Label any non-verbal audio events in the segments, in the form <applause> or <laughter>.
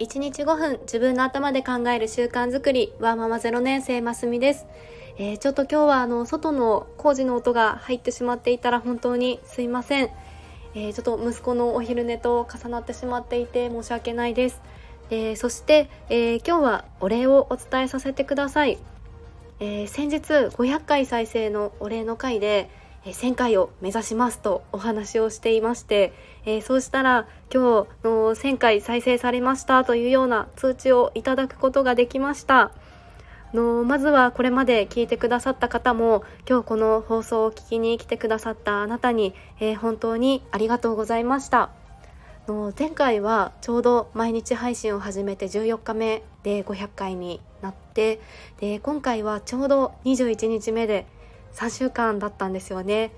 1日5分自分の頭で考える習慣づくり。ワーママ0年生ますみです、えー、ちょっと今日はあの外の工事の音が入ってしまっていたら本当にすいません、えー、ちょっと息子のお昼寝と重なってしまっていて申し訳ないです、えー、そして、え今日はお礼をお伝えさせてください、え先日500回再生のお礼の回で1000回を目指しますとお話をしていまして、えー、そうしたら今日の1000回再生されましたというような通知をいただくことができました。のまずはこれまで聞いてくださった方も今日この放送を聞きに来てくださったあなたに、えー、本当にありがとうございました。の前回はちょうど毎日配信を始めて14日目で500回になってで今回はちょうど21日目で3週間だったんですよね。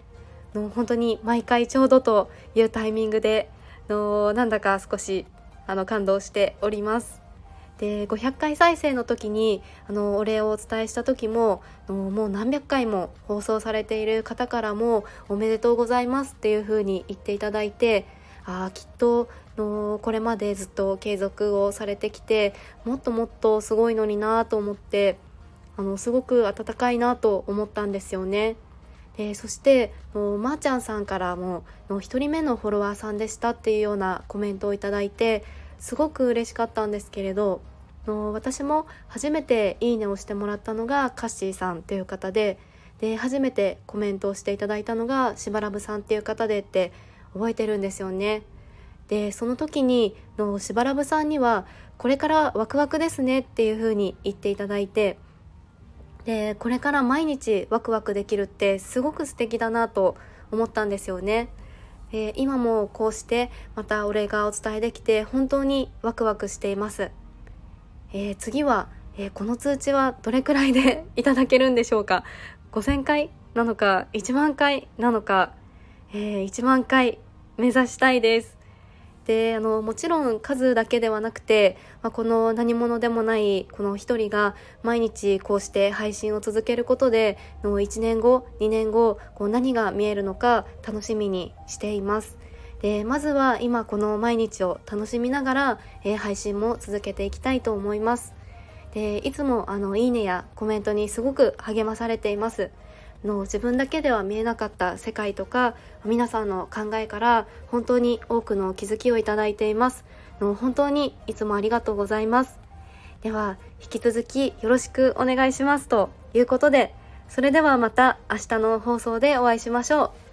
の本当に毎回ちょうどというタイミングでのなんだか少しあの感動しております。で500回再生の時にあのお礼をお伝えした時ももう何百回も放送されている方からも「おめでとうございます」っていう風に言っていただいてあきっとのこれまでずっと継続をされてきてもっともっとすごいのになと思ってあのすごく温かいなと思ったんですよね。でそしてまー、ちゃんさんからもの1人目のフォロワーさんでしたっていうようなコメントをいただいてすごく嬉しかったんですけれどの私も初めて「いいね」をしてもらったのがカッシーさんという方でで初めてコメントをしていただいたのがしばらぶさんっていう方でって覚えてるんですよね。でその時にのしばらぶさんには「これからワクワクですね」っていう風に言っていただいてでこれから毎日ワクワクできるってすごく素敵だなと思ったんですよね。えー、今もこうしてまたお礼がお伝えできて本当にワクワクしています。えー、次は、えー、この通知はどれくらいで <laughs> いただけるんでしょうか？5000回なのか1万回なのか、え1万回目指したいです。であのもちろん数だけではなくて、まあ、この何者でもないこの一人が毎日こうして配信を続けることでの1年後2年後こう何が見えるのか楽しみにしています。でまずは今この毎日を楽しみながら、えー、配信も続けていきたいと思います。でいつもあのいいねやコメントにすごく励まされています。の自分だけでは見えなかった世界とか皆さんの考えから本当に多くの気づきをいただいています。の本当にいつもありがとうございます。では引き続きよろしくお願いしますということでそれではまた明日の放送でお会いしましょう。